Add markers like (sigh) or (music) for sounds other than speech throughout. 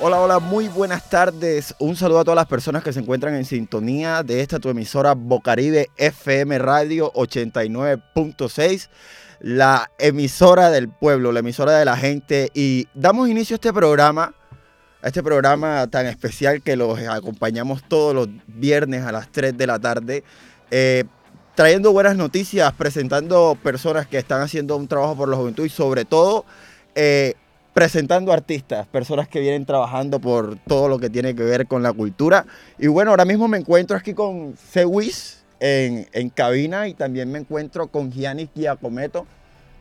Hola, hola, muy buenas tardes. Un saludo a todas las personas que se encuentran en sintonía de esta tu emisora Bocaribe FM Radio 89.6, la emisora del pueblo, la emisora de la gente. Y damos inicio a este programa, a este programa tan especial que los acompañamos todos los viernes a las 3 de la tarde. eh, trayendo buenas noticias, presentando personas que están haciendo un trabajo por la juventud y sobre todo eh, presentando artistas, personas que vienen trabajando por todo lo que tiene que ver con la cultura. Y bueno, ahora mismo me encuentro aquí con Cewis en, en cabina y también me encuentro con Giannis Giacometo.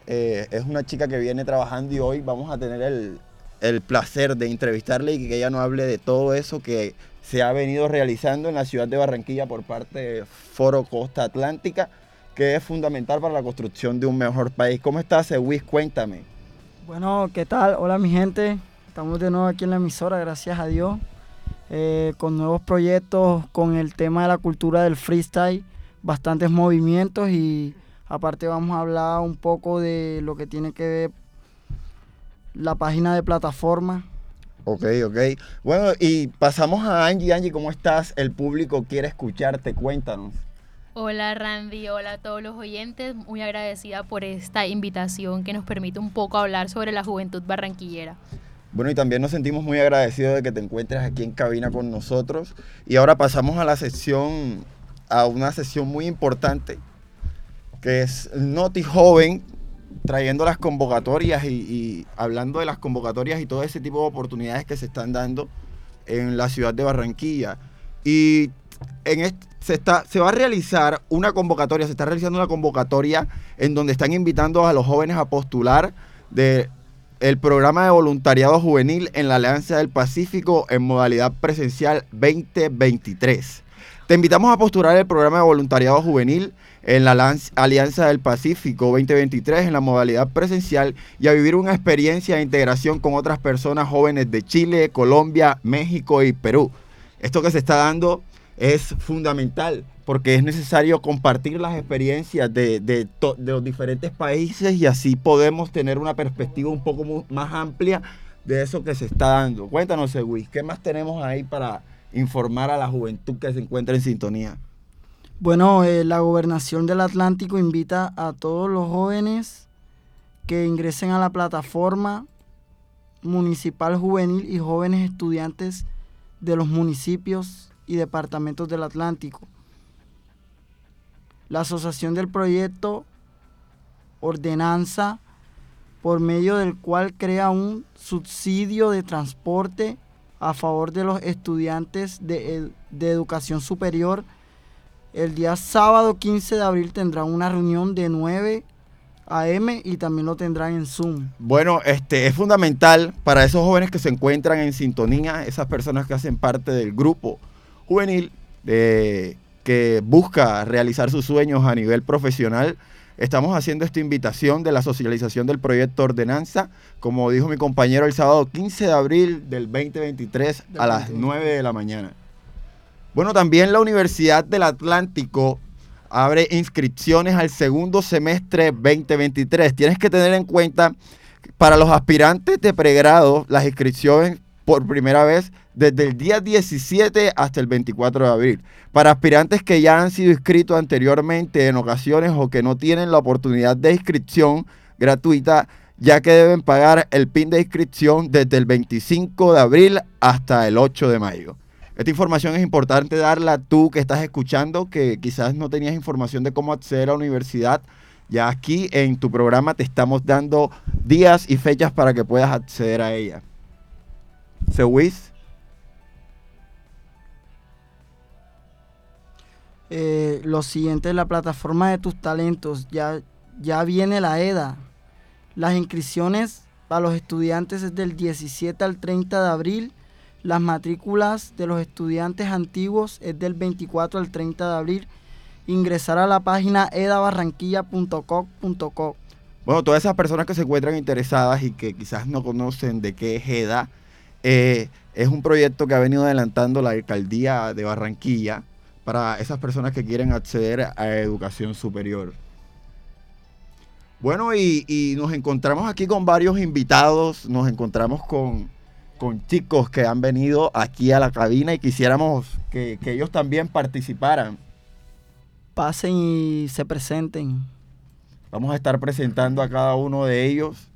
Eh, es una chica que viene trabajando y hoy vamos a tener el, el placer de entrevistarle y que ella nos hable de todo eso que se ha venido realizando en la ciudad de Barranquilla por parte de Foro Costa Atlántica, que es fundamental para la construcción de un mejor país. ¿Cómo estás, Cewis? Cuéntame. Bueno, ¿qué tal? Hola mi gente. Estamos de nuevo aquí en la emisora, gracias a Dios. eh, con nuevos proyectos, con el tema de la cultura del freestyle, bastantes movimientos y aparte vamos a hablar un poco de lo que tiene que ver la página de plataforma. Ok, ok. Bueno, y pasamos a Angie. Angie, ¿cómo estás? El público quiere escucharte. Cuéntanos. Hola Randy, hola a todos los oyentes, muy agradecida por esta invitación que nos permite un poco hablar sobre la juventud barranquillera. Bueno, y también nos sentimos muy agradecidos de que te encuentres aquí en cabina con nosotros. Y ahora pasamos a la sección, a una sesión muy importante, que es Noti Joven, trayendo las convocatorias y, y hablando de las convocatorias y todo ese tipo de oportunidades que se están dando en la ciudad de Barranquilla. Y se, está, se va a realizar una convocatoria, se está realizando una convocatoria en donde están invitando a los jóvenes a postular de el programa de voluntariado juvenil en la Alianza del Pacífico en modalidad presencial 2023. Te invitamos a postular el programa de voluntariado juvenil en la Alianza del Pacífico 2023 en la modalidad presencial y a vivir una experiencia de integración con otras personas jóvenes de Chile, Colombia, México y Perú. Esto que se está dando es fundamental porque es necesario compartir las experiencias de, de los diferentes países y así podemos tener una perspectiva un poco más amplia de eso que se está dando. Cuéntanos, Luis, ¿qué más tenemos ahí para informar a la juventud que se encuentra en sintonía? Bueno, eh, la gobernación del Atlántico invita a todos los jóvenes que ingresen a la plataforma municipal juvenil y jóvenes estudiantes de los municipios y departamentos del Atlántico. La asociación del proyecto Ordenanza, por medio del cual crea un subsidio de transporte a favor de los estudiantes de, ed- de educación superior, el día sábado 15 de abril tendrán una reunión de 9 a.m. y también lo tendrán en Zoom. Bueno, este es fundamental para esos jóvenes que se encuentran en sintonía, esas personas que hacen parte del grupo juvenil eh, que busca realizar sus sueños a nivel profesional. Estamos haciendo esta invitación de la socialización del proyecto Ordenanza, como dijo mi compañero, el sábado 15 de abril del 2023 a las 9 de la mañana. Bueno, también la Universidad del Atlántico abre inscripciones al segundo semestre 2023. Tienes que tener en cuenta, para los aspirantes de pregrado, las inscripciones por primera vez desde el día 17 hasta el 24 de abril. Para aspirantes que ya han sido inscritos anteriormente en ocasiones o que no tienen la oportunidad de inscripción gratuita, ya que deben pagar el PIN de inscripción desde el 25 de abril hasta el 8 de mayo. Esta información es importante darla tú que estás escuchando, que quizás no tenías información de cómo acceder a la universidad. Ya aquí en tu programa te estamos dando días y fechas para que puedas acceder a ella. Sewis, Eh, lo siguiente, la plataforma de tus talentos, ya, ya viene la EDA. Las inscripciones para los estudiantes es del 17 al 30 de abril. Las matrículas de los estudiantes antiguos es del 24 al 30 de abril. Ingresar a la página edabarranquilla.co.co. Bueno, todas esas personas que se encuentran interesadas y que quizás no conocen de qué es EDA, eh, es un proyecto que ha venido adelantando la alcaldía de Barranquilla para esas personas que quieren acceder a educación superior. Bueno, y, y nos encontramos aquí con varios invitados, nos encontramos con con chicos que han venido aquí a la cabina y quisiéramos que, que ellos también participaran. Pasen y se presenten. Vamos a estar presentando a cada uno de ellos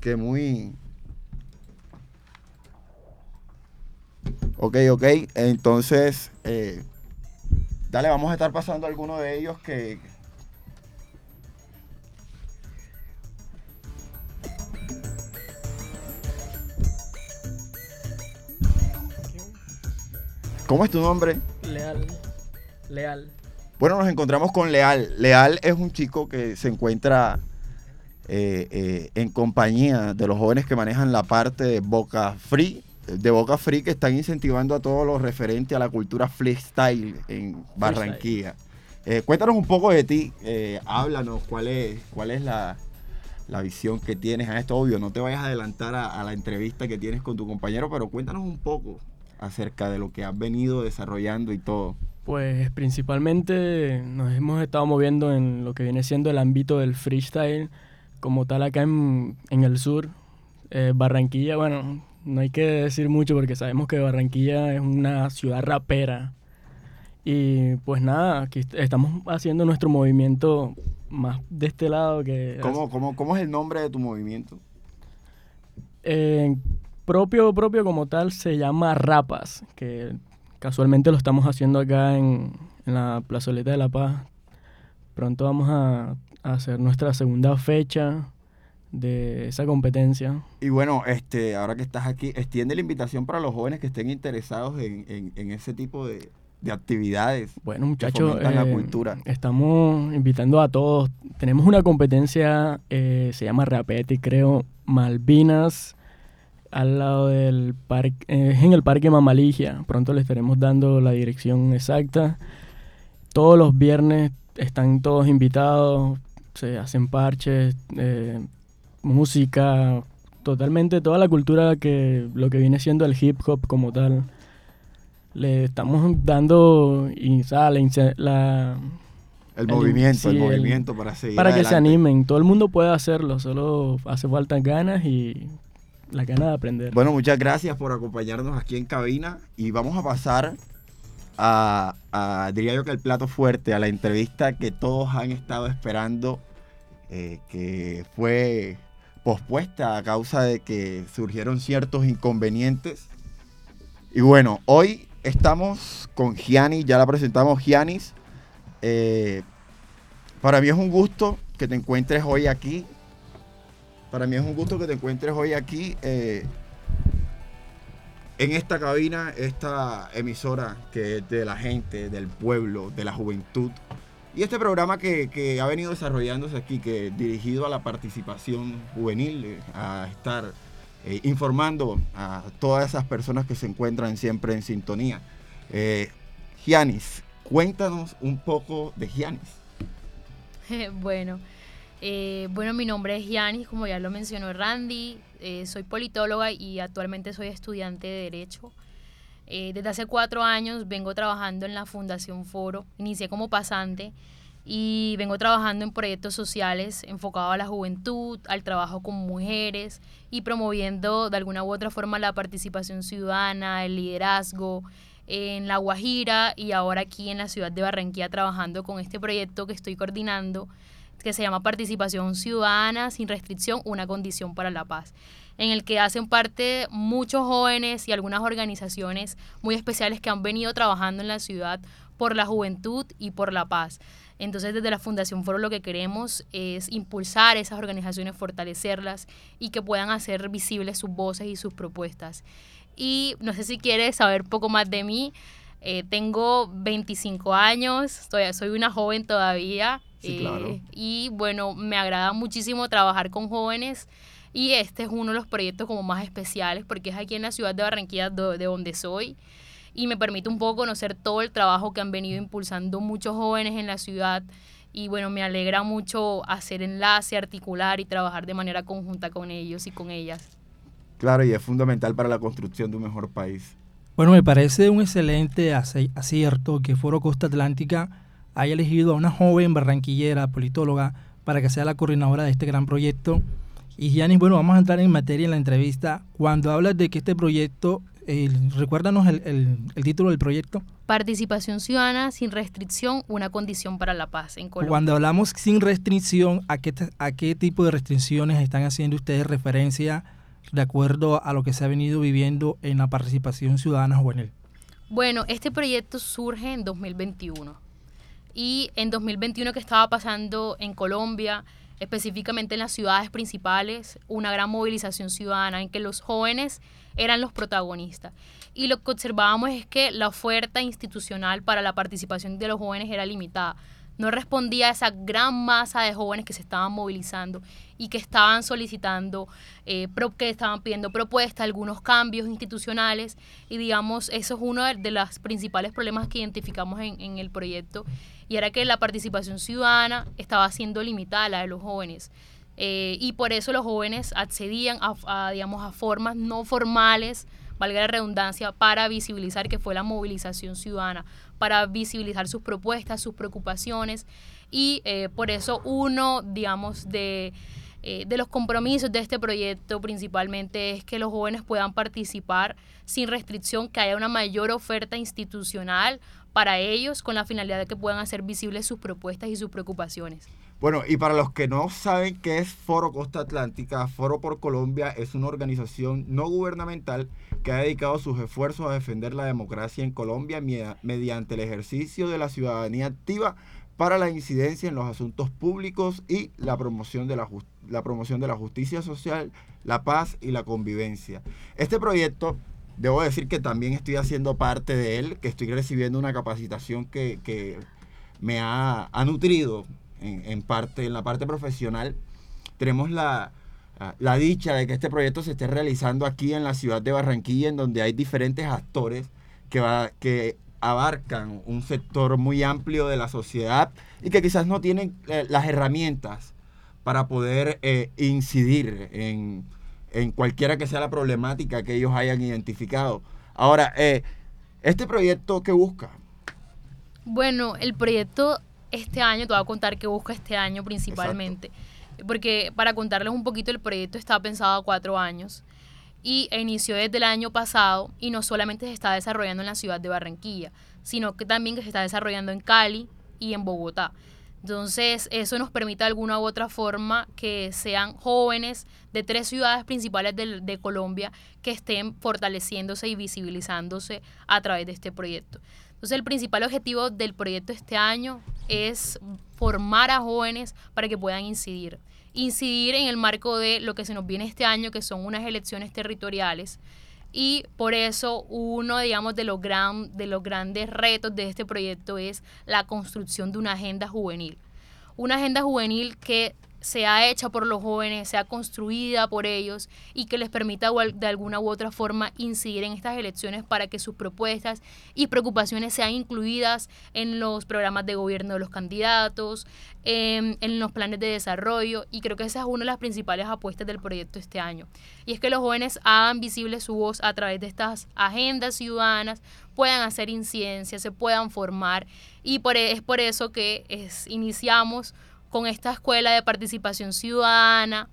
que muy... Ok, ok. Entonces, eh, dale, vamos a estar pasando a alguno de ellos que... ¿Cómo es tu nombre? Leal. Leal. Bueno, nos encontramos con Leal. Leal es un chico que se encuentra eh, eh, en compañía de los jóvenes que manejan la parte de Boca Free, de Boca Free que están incentivando a todos los referentes a la cultura freestyle en Barranquilla. Eh, cuéntanos un poco de ti, eh, háblanos cuál es, cuál es la, la visión que tienes a esto. Obvio, no te vayas a adelantar a, a la entrevista que tienes con tu compañero, pero cuéntanos un poco acerca de lo que has venido desarrollando y todo. Pues principalmente nos hemos estado moviendo en lo que viene siendo el ámbito del freestyle, como tal acá en, en el sur. Eh, Barranquilla, bueno, no hay que decir mucho porque sabemos que Barranquilla es una ciudad rapera. Y pues nada, aquí est- estamos haciendo nuestro movimiento más de este lado que... ¿Cómo, cómo, cómo es el nombre de tu movimiento? Eh, propio, propio como tal se llama Rapas, que casualmente lo estamos haciendo acá en, en la plazoleta de La Paz. Pronto vamos a, a hacer nuestra segunda fecha de esa competencia. Y bueno, este, ahora que estás aquí, extiende la invitación para los jóvenes que estén interesados en, en- en ese tipo de, de actividades. Bueno, muchachos, la eh, cultura. estamos invitando a todos. Tenemos una competencia, eh, se llama Rapeti, creo, Malvinas, al lado del parque, es en el Parque Mamaligia. Pronto les estaremos dando la dirección exacta. Todos los viernes están todos invitados, se hacen parches, eh, música, totalmente toda la cultura que lo que viene siendo el hip hop como tal. Le estamos dando y, la, El, El- movimiento, el sí, el- movimiento para seguir para que se animen. Todo el mundo puede hacerlo, solo hace falta ganas y la gana de aprender. Bueno, muchas gracias por acompañarnos aquí en cabina y vamos a pasar a, a, diría yo que el plato fuerte, a la entrevista que todos han estado esperando, eh, que fue pospuesta a causa de que surgieron ciertos inconvenientes. Y bueno, hoy estamos con Giannis, ya la presentamos Giannis. Eh, para mí es un gusto que te encuentres hoy aquí. Para mí es un gusto que te encuentres hoy aquí eh, en esta cabina, esta emisora que es de la gente, del pueblo, de la juventud. Y este programa que, ha venido desarrollándose aquí, que dirigido a la participación juvenil, eh, a estar eh, informando a todas esas personas que se encuentran siempre en sintonía. Eh, Giannis, cuéntanos un poco de Giannis. (laughs) bueno, eh, bueno, mi nombre es Yanis, como ya lo mencionó Randy. soy politóloga y actualmente soy estudiante de Derecho. Eh, desde hace cuatro años vengo trabajando en la Fundación Foro. Inicié como pasante y vengo trabajando en proyectos sociales enfocados a la juventud, al trabajo con mujeres y promoviendo de alguna u otra forma la participación ciudadana, el liderazgo en La Guajira y ahora aquí en la ciudad de Barranquilla trabajando con este proyecto que estoy coordinando que se llama Participación Ciudadana sin restricción, una condición para la paz, en el que hacen parte muchos jóvenes y algunas organizaciones muy especiales que han venido trabajando en la ciudad por la juventud y por la paz. Entonces, desde la Fundación Foro lo que queremos es impulsar esas organizaciones, fortalecerlas y que puedan hacer visibles sus voces y sus propuestas. Y no sé si quieres saber poco más de mí. Eh, tengo 25 años, soy, soy una joven todavía. Sí, eh, claro. Y bueno, me agrada muchísimo trabajar con jóvenes. Y este es uno de los proyectos como más especiales porque es aquí en la ciudad de Barranquilla de donde soy y me permite un poco conocer todo el trabajo que han venido impulsando muchos jóvenes en la ciudad y bueno, me alegra mucho hacer enlace, articular y trabajar de manera conjunta con ellos y con ellas. Claro, y es fundamental para la construcción de un mejor país. Bueno, me parece un excelente acierto que Foro Costa Atlántica haya elegido a una joven barranquillera politóloga para que sea la coordinadora de este gran proyecto Y Giannis, bueno, vamos a entrar en materia en la entrevista. Cuando hablas de que este proyecto, recuérdanos el, el, título del proyecto. Participación ciudadana sin restricción, una condición para la paz en Colombia. Cuando hablamos sin restricción, ¿a qué, ¿a qué tipo de restricciones están haciendo ustedes referencia de acuerdo a lo que se ha venido viviendo en la participación ciudadana juvenil? Bueno, este proyecto surge en 2021 y en 2021 que estaba pasando en Colombia, específicamente en las ciudades principales, una gran movilización ciudadana en que los jóvenes eran los protagonistas. Y lo que observábamos es que la oferta institucional para la participación de los jóvenes era limitada no respondía a esa gran masa de jóvenes que se estaban movilizando y que estaban solicitando, eh, que estaban pidiendo propuestas, algunos cambios institucionales y digamos, eso es uno de, los principales problemas que identificamos en, el proyecto y era que la participación ciudadana estaba siendo limitada, la de los jóvenes. Eh, y por eso los jóvenes accedían a, digamos, a formas no formales, valga la redundancia, para visibilizar que fue la movilización ciudadana, para visibilizar sus propuestas, sus preocupaciones y eh, por eso uno, digamos, de, eh, de los compromisos de este proyecto principalmente es que los jóvenes puedan participar sin restricción, que haya una mayor oferta institucional para ellos con la finalidad de que puedan hacer visibles sus propuestas y sus preocupaciones. Bueno, y para los que no saben qué es Foro Costa Atlántica, Foro por Colombia es una organización no gubernamental que ha dedicado sus esfuerzos a defender la democracia en Colombia mediante el ejercicio de la ciudadanía activa para la incidencia en los asuntos públicos y la promoción de la, la promoción de la justicia social, la paz y la convivencia. Este proyecto debo decir que también estoy haciendo parte de él, que estoy recibiendo una capacitación que, me ha, ha nutrido en, parte, en la parte profesional, tenemos la, la dicha de que este proyecto se esté realizando aquí en la ciudad de Barranquilla, en donde hay diferentes actores que, va, que abarcan un sector muy amplio de la sociedad y que quizás no tienen eh, las herramientas para poder eh, incidir en, en, cualquiera que sea la problemática que ellos hayan identificado. Ahora, eh, ¿este proyecto qué busca? Bueno, el proyecto este año, te voy a contar qué busca este año principalmente. Porque para contarles un poquito, el proyecto está pensado a cuatro años y inició desde el año pasado y no solamente se está desarrollando en la ciudad de Barranquilla, sino que también se está desarrollando en Cali y en Bogotá. Entonces, eso nos permite de alguna u otra forma que sean jóvenes de tres ciudades principales de, de, Colombia que estén fortaleciéndose y visibilizándose a través de este proyecto. Entonces, el principal objetivo del proyecto este año es formar a jóvenes para que puedan incidir. Incidir en el marco de lo que se nos viene este año, que son unas elecciones territoriales. Y por eso uno, digamos, de los, gran, de los grandes retos de este proyecto es la construcción de una agenda juvenil. Una agenda juvenil que sea hecha por los jóvenes, sea construida por ellos y que les permita de alguna u otra forma incidir en estas elecciones para que sus propuestas y preocupaciones sean incluidas en los programas de gobierno de los candidatos, en, los planes de desarrollo y creo que esa es una de las principales apuestas del proyecto este año. Y es que los jóvenes hagan visible su voz a través de estas agendas ciudadanas, puedan hacer incidencia, se puedan formar y e, es por eso que iniciamos con esta escuela de participación ciudadana,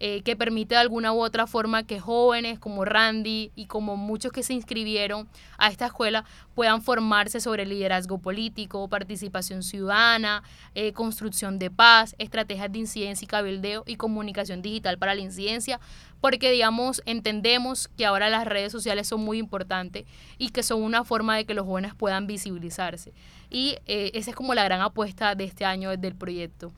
eh, que permite de alguna u otra forma que jóvenes como Randy y como muchos que se inscribieron a esta escuela puedan formarse sobre liderazgo político, participación ciudadana, eh, construcción de paz, estrategias de incidencia y cabildeo y comunicación digital para la incidencia, porque digamos entendemos que ahora las redes sociales son muy importantes y que son una forma de que los jóvenes puedan visibilizarse. Y eh, esa es como la gran apuesta de este año del proyecto.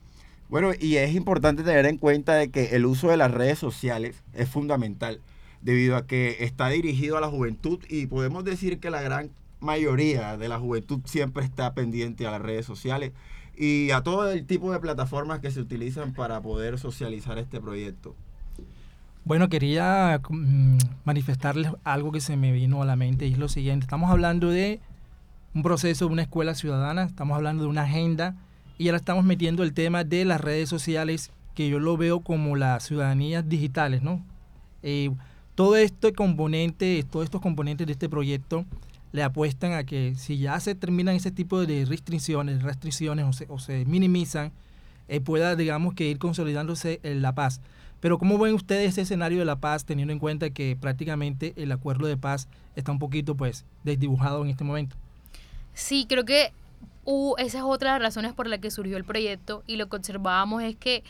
Bueno, y es importante tener en cuenta de que el uso de las redes sociales es fundamental debido a que está dirigido a la juventud y podemos decir que la gran mayoría de la juventud siempre está pendiente a las redes sociales y a todo el tipo de plataformas que se utilizan para poder socializar este proyecto. Bueno, quería mm, manifestarles algo que se me vino a la mente y es lo siguiente. Estamos hablando de un proceso de una escuela ciudadana, estamos hablando de una agenda y ahora estamos metiendo el tema de las redes sociales, que yo lo veo como las ciudadanías digitales, ¿no? Eh, todo este componente, todos estos componentes de este proyecto le apuestan a que si ya se terminan ese tipo de restricciones, restricciones o se, minimizan, eh, pueda, digamos, que ir consolidándose en la paz. Pero ¿cómo ven ustedes ese escenario de la paz teniendo en cuenta que prácticamente el acuerdo de paz está un poquito pues desdibujado en este momento? Sí, creo que uh, esa es otra de las razones por las que surgió el proyecto y lo que observábamos es que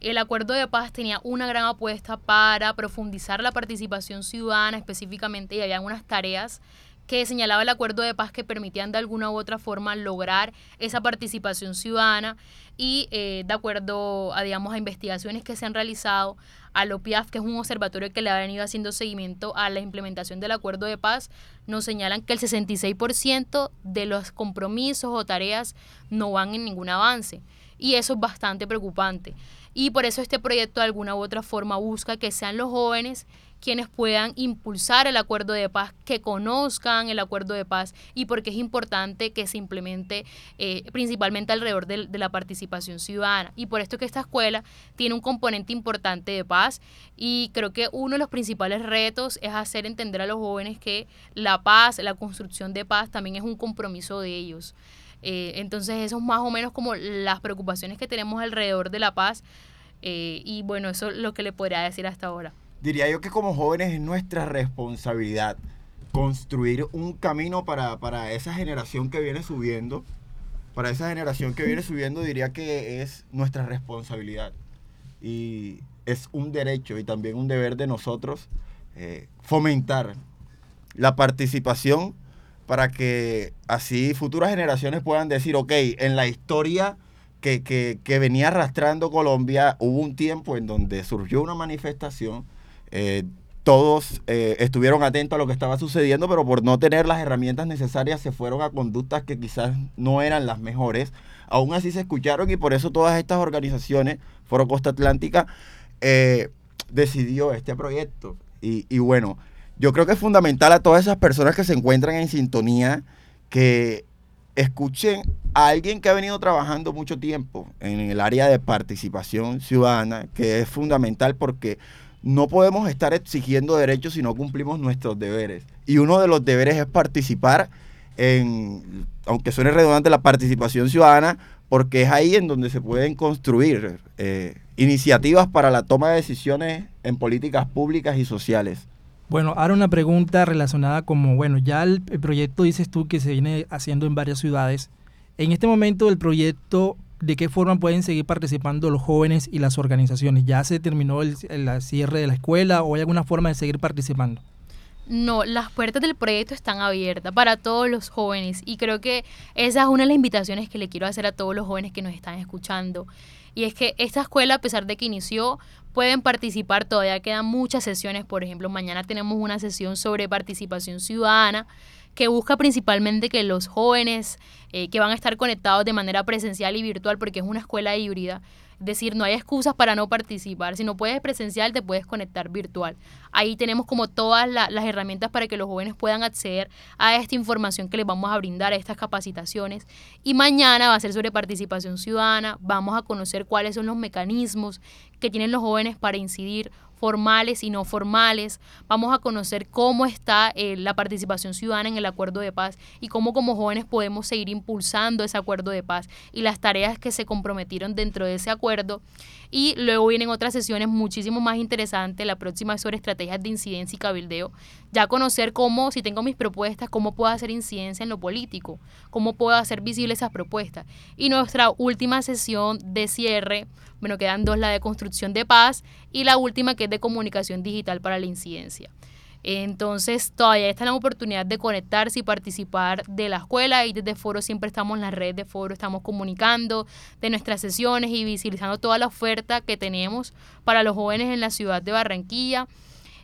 el acuerdo de paz tenía una gran apuesta para profundizar la participación ciudadana específicamente y había unas tareas que señalaba el acuerdo de paz que permitían de alguna u otra forma lograr esa participación ciudadana y eh, de acuerdo a, digamos, a investigaciones que se han realizado, a LOPIAF, que es un observatorio que le ha venido haciendo seguimiento a la implementación del acuerdo de paz, nos señalan que el 66% de los compromisos o tareas no van en ningún avance. Y eso es bastante preocupante. Y por eso este proyecto de alguna u otra forma busca que sean los jóvenes quienes puedan impulsar el acuerdo de paz, que conozcan el acuerdo de paz y porque es importante que se implemente eh, principalmente alrededor de, la participación ciudadana. Y por esto que esta escuela tiene un componente importante de paz y creo que uno de los principales retos es hacer entender a los jóvenes que la paz, la construcción de paz también es un compromiso de ellos. Eh, entonces eso es más o menos como las preocupaciones que tenemos alrededor de la paz eh, y bueno, eso es lo que le podría decir hasta ahora diría yo que como jóvenes es nuestra responsabilidad construir un camino para, para, esa generación que viene subiendo. Para esa generación que viene subiendo diría que es nuestra responsabilidad. Y es un derecho y también un deber de nosotros eh, fomentar la participación para que así futuras generaciones puedan decir, ok, en la historia que, que, que venía arrastrando Colombia hubo un tiempo en donde surgió una manifestación eh, todos eh, estuvieron atentos a lo que estaba sucediendo, pero por no tener las herramientas necesarias se fueron a conductas que quizás no eran las mejores. Aún así se escucharon y por eso todas estas organizaciones, Foro Costa Atlántica, eh, decidió este proyecto. Y, y, bueno, yo creo que es fundamental a todas esas personas que se encuentran en sintonía que escuchen a alguien que ha venido trabajando mucho tiempo en el área de participación ciudadana, que es fundamental porque no podemos estar exigiendo derechos si no cumplimos nuestros deberes. Y uno de los deberes es participar en, aunque suene redundante, la participación ciudadana, porque es ahí en donde se pueden construir eh, iniciativas para la toma de decisiones en políticas públicas y sociales. Bueno, ahora una pregunta relacionada como, bueno, ya el, el proyecto dices tú que se viene haciendo en varias ciudades. En este momento el proyecto de qué forma pueden seguir participando los jóvenes y las organizaciones. ¿Ya se terminó el, el, cierre de la escuela o hay alguna forma de seguir participando? No, las puertas del proyecto están abiertas para todos los jóvenes y creo que esa es una de las invitaciones que le quiero hacer a todos los jóvenes que nos están escuchando. Y es que esta escuela, a pesar de que inició, pueden participar, todavía quedan muchas sesiones, por ejemplo, mañana tenemos una sesión sobre participación ciudadana que busca principalmente que los jóvenes eh, que van a estar conectados de manera presencial y virtual, porque es una escuela híbrida, decir, no hay excusas para no participar. Si no puedes presencial, te puedes conectar virtual. Ahí tenemos como todas la, las herramientas para que los jóvenes puedan acceder a esta información que les vamos a brindar, a estas capacitaciones. Y mañana va a ser sobre participación ciudadana. Vamos a conocer cuáles son los mecanismos que tienen los jóvenes para incidir formales y no formales. Vamos a conocer cómo está eh, la participación ciudadana en el acuerdo de paz y cómo como jóvenes podemos seguir impulsando ese acuerdo de paz y las tareas que se comprometieron dentro de ese acuerdo. Y luego vienen otras sesiones muchísimo más interesantes. La próxima es sobre estrategias de incidencia y cabildeo. Ya conocer cómo, si tengo mis propuestas, cómo puedo hacer incidencia en lo político, cómo puedo hacer visible esas propuestas. Y nuestra última sesión de cierre, bueno, quedan dos, la de construcción de paz y la última que es de comunicación digital para la incidencia. Entonces todavía está la oportunidad de conectarse y participar de la escuela y desde Foro siempre estamos en las redes de Foro, estamos comunicando de nuestras sesiones y visibilizando toda la oferta que tenemos para los jóvenes en la ciudad de Barranquilla.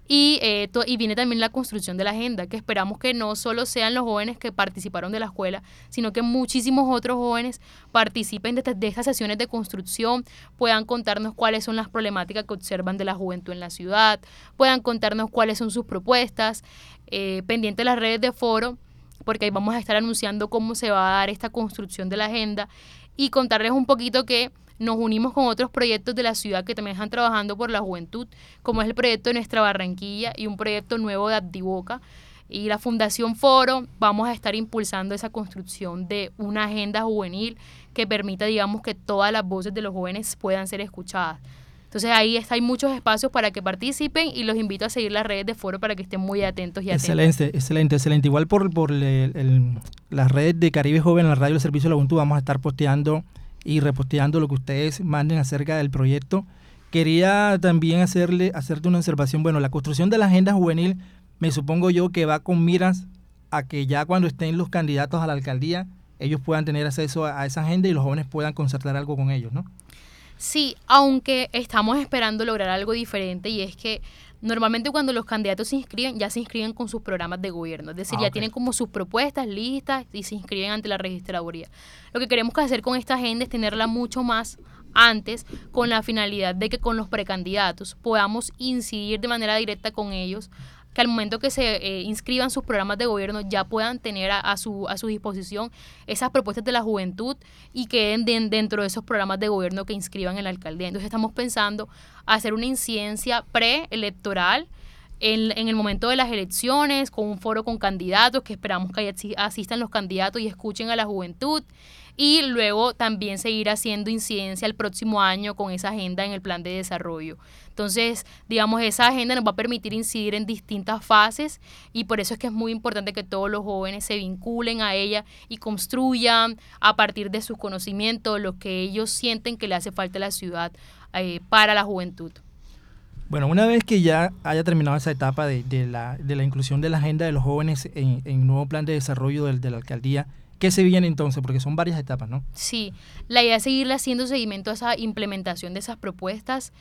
Y, eh, y viene también la construcción de la agenda, que esperamos que no solo sean los jóvenes que participaron de la escuela, sino que muchísimos otros jóvenes participen de, de estas sesiones de construcción, puedan contarnos cuáles son las problemáticas que observan de la juventud en la ciudad, puedan contarnos cuáles son sus propuestas, eh, pendiente de las redes de foro, porque ahí vamos a estar anunciando cómo se va a dar esta construcción de la agenda y contarles un poquito que nos unimos con otros proyectos de la ciudad que también están trabajando por la juventud, como es el proyecto de Nuestra Barranquilla y un proyecto nuevo de Abdiboca. Y la Fundación Foro vamos a estar impulsando esa construcción de una agenda juvenil que permita, digamos, que todas las voces de los jóvenes puedan ser escuchadas. Entonces ahí está, hay muchos espacios para que participen y los invito a seguir las redes de foro para que estén muy atentos y atentos. Excelente, excelente, excelente. Igual por, por las redes de Caribe Joven, la radio del Servicio de la Juventud, vamos a estar posteando y reposteando lo que ustedes manden acerca del proyecto. Quería también hacerle, hacerte una observación. Bueno, la construcción de la agenda juvenil, me supongo yo que va con miras a que ya cuando estén los candidatos a la alcaldía, ellos puedan tener acceso a, esa agenda y los jóvenes puedan concertar algo con ellos, ¿no? Sí, aunque estamos esperando lograr algo diferente y es que normalmente cuando los candidatos se inscriben, ya se inscriben con sus programas de gobierno, es decir, ah, ya tienen como sus propuestas listas y se inscriben ante la registraduría. Lo que queremos hacer con esta agenda es tenerla mucho más antes con la finalidad de que con los precandidatos podamos incidir de manera directa con ellos que al momento que se eh, inscriban sus programas de gobierno ya puedan tener a, su, a su disposición esas propuestas de la juventud y queden dentro de esos programas de gobierno que inscriban en la alcaldía. Entonces estamos pensando hacer una incidencia preelectoral en, en el momento de las elecciones, con un foro con candidatos, que esperamos que asistan los candidatos y escuchen a la juventud y luego también seguir haciendo incidencia el próximo año con esa agenda en el plan de desarrollo. Entonces, digamos, esa agenda nos va a permitir incidir en distintas fases y por eso es que es muy importante que todos los jóvenes se vinculen a ella y construyan a partir de sus conocimientos lo que ellos sienten que le hace falta a la ciudad eh, para la juventud. Bueno, una vez que ya haya terminado esa etapa de, la, de la, inclusión de la agenda de los jóvenes en, el nuevo plan de desarrollo de la alcaldía, ¿Qué se viene entonces? Porque son varias etapas, ¿no? Sí, la idea es seguirle haciendo seguimiento a esa implementación de esas propuestas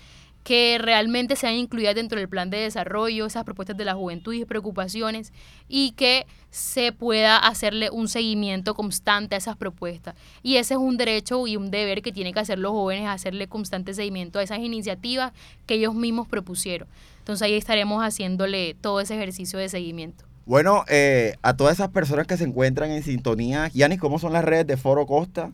que realmente sean incluidas dentro del plan de desarrollo, esas propuestas de la juventud y preocupaciones, y que se pueda hacerle un seguimiento constante a esas propuestas. Y ese es un derecho y un deber que tienen que hacer los jóvenes, hacerle constante seguimiento a esas iniciativas que ellos mismos propusieron. Entonces ahí estaremos haciéndole todo ese ejercicio de seguimiento. Bueno, eh, a todas esas personas que se encuentran en sintonía, Yanis, ¿cómo son las redes de Foro Costa?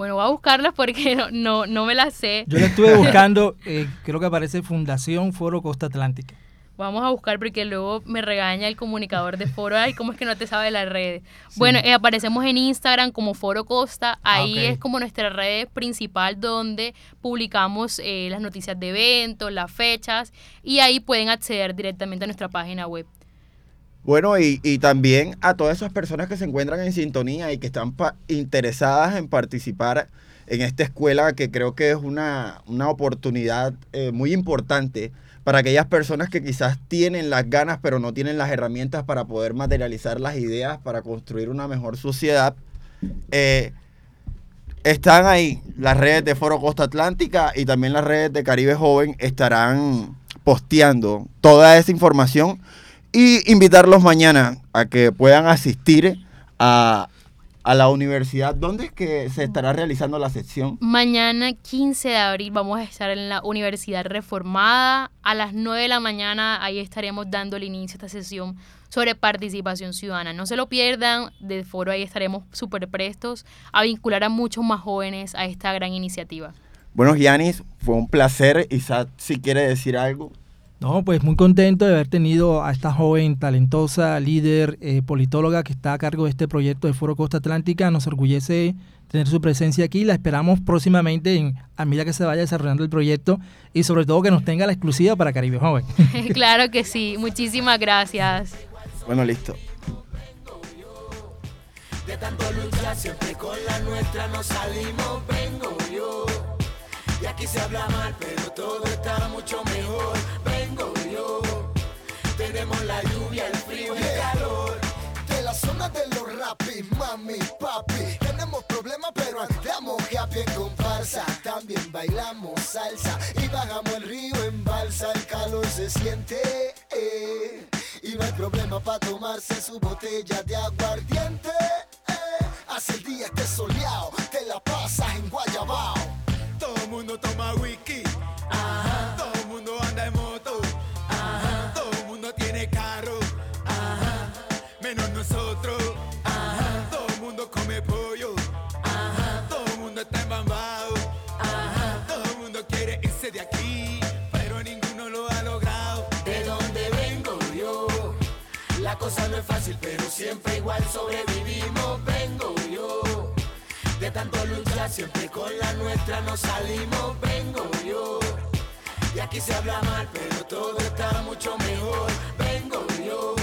Bueno, voy a buscarlas porque (laughs) no, no, me las sé. Yo la estuve (laughs) buscando, eh, creo que aparece Fundación Foro Costa Atlántica. Vamos a buscar porque luego me regaña el comunicador de Foro. Ay, ¿cómo es que no te sabe las redes? Bueno, eh, aparecemos en Instagram como Foro Costa. Ah, Ahí es como nuestra red principal donde publicamos las noticias de eventos, las fechas y ahí pueden acceder directamente a nuestra página web. Bueno, y, también a todas esas personas que se encuentran en sintonía y que están interesadas en participar en esta escuela, que creo que es una, oportunidad eh, muy importante para aquellas personas que quizás tienen las ganas, pero no tienen las herramientas para poder materializar las ideas para construir una mejor sociedad. Eh, están ahí las redes de Foro Costa Atlántica y también las redes de Caribe Joven estarán posteando toda esa información y invitarlos mañana a que puedan asistir a, la universidad. ¿Dónde es que se estará realizando la sección? Mañana 15 de abril vamos a estar en la Universidad Reformada. A las 9 de la mañana ahí estaremos dando el inicio a esta sesión sobre participación ciudadana. No se lo pierdan, del foro ahí estaremos súper prestos a vincular a muchos más jóvenes a esta gran iniciativa. Bueno, Giannis, fue un placer. Isaac, si quiere decir algo. No, pues muy contento de haber tenido a esta joven, talentosa, líder, eh, politóloga que está a cargo de este proyecto de Foro Costa Atlántica. Nos orgullece tener su presencia aquí. La esperamos próximamente en, a medida que se vaya desarrollando el proyecto y sobre todo que nos tenga la exclusiva para Caribe Joven. (laughs) claro que sí. Muchísimas gracias. Bueno, listo. De tanto siempre con la nuestra nos salimos, vengo yo. Y aquí se habla mal, pero todo está mucho mejor. Y bajamos el río en balsa. El calor se siente. Eh, y no hay problema para tomarse su botella de aguardiente. Igual sobrevivimos. Vengo yo de tanto luchar, siempre con la nuestra nos salimos, vengo yo. Y aquí se habla mal, pero todo está mucho mejor. Vengo yo,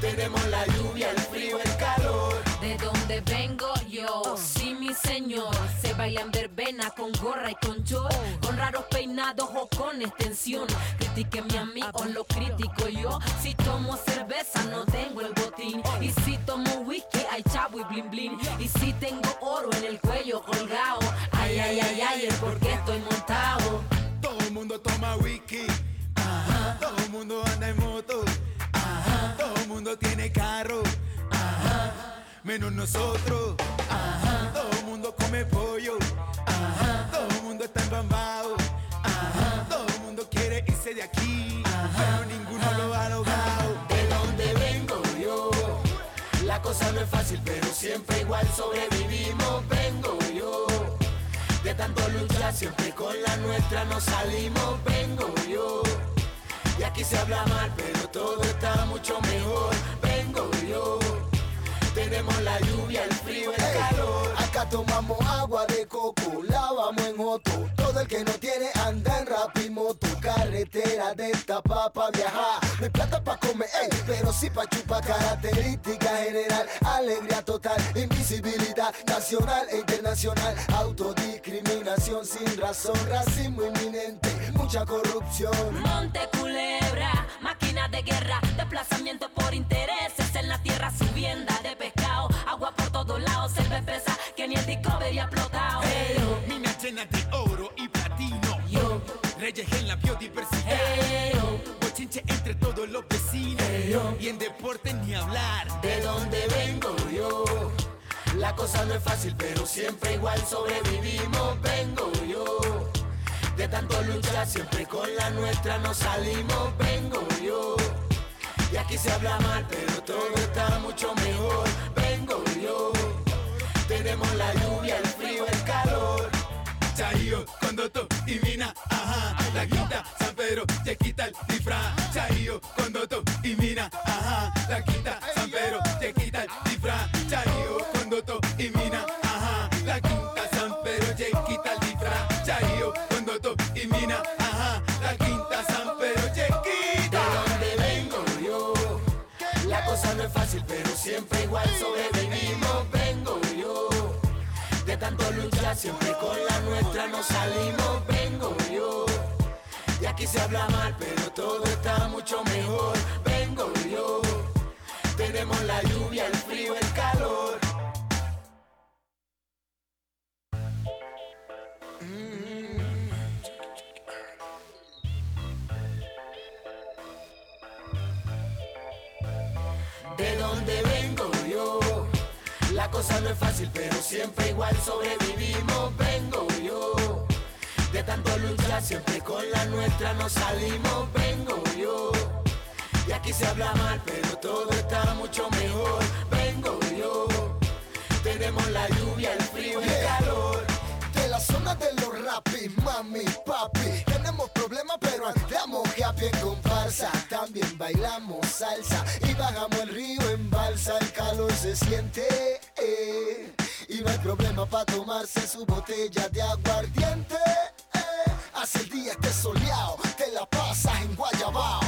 tenemos la lluvia, el frío, el calor. De donde vengo yo, sí mi señor, se baila en verbena con gorra y con short, con raros peinados o con extensión. Critíqueme a mí o lo critico yo. Si tomo cerveza no tengo el botín, y si tomo whisky hay chavo y blin blin, y si tengo oro en el cuello colgado, ay ay ay ay, es porque estoy montado. Todo el mundo toma whisky, ajá. Todo el mundo anda en moto, ajá. Todo el mundo tiene carro, ajá. Menos nosotros, la cosa no es fácil, pero siempre igual sobrevivimos. Vengo yo. De tanto luchar, siempre con la nuestra nos salimos, vengo yo. Y aquí se habla mal, pero todo está mucho mejor, vengo yo. Tenemos la lluvia, el frío, el calor. Tomamos agua de coco, lavamos en otro. Todo el que no tiene anda en rapimoto. Carretera de esta pa' viajar. No hay plata pa' comer, ey, pero sí pa' chupar. Característica general, alegría total, invisibilidad nacional e internacional. Autodiscriminación sin razón, racismo inminente, mucha corrupción. Monte Culebra, máquina de guerra, desplazamiento por intereses en la tierra, subienda de pescado, agua por todos lados, selva espesa que ni el Discovery ha explotado. Hey, minas llenas de oro y platino, Yo, reyes en la biodiversidad. hey, yo, Bochinche entre todos los vecinos y en deporte ni hablar. De donde vengo yo, la cosa no es fácil, pero siempre igual sobrevivimos. Vengo yo, de tanto luchar, siempre con la nuestra nos salimos. Vengo yo, y aquí se habla mal, pero todo está mucho mejor. La lluvia, el frío, el calor. Chayo, Condoto y Mina, ajá, la quinta, San Pedro, te quita el disfraz. Chayo, Condoto y Mina, ajá, la quinta, San Pedro, te quita el disfraz. Chayo, Condoto y Mina, ajá, la quinta, San Pedro, te quita el disfraz. Chayo, Condoto y Mina, ajá, la quinta, San Pedro, te quita. De donde vengo yo, la cosa no es fácil, pero siempre igual sobrevivimos. Siempre con la nuestra nos salimos. Vengo yo. Y aquí se habla mal, pero todo está mucho mejor. Vengo yo. Tenemos la lluvia, el frío, el calor. Cosa no es fácil, pero siempre igual sobrevivimos. Vengo yo, de tanto luchar, siempre con la nuestra nos salimos. Vengo yo, y aquí se habla mal, pero todo está mucho mejor. Vengo yo, tenemos la lluvia, el frío, el Yeah. calor. De la zona de los rapis, mami, papi Tenemos problemas pero andamos happy en comparsa También bailamos salsa y bajamos el río en balsa El calor se siente y no hay problema para tomarse su botella de aguardiente eh. Hace el día esté soleado, te la pasas en Guayabao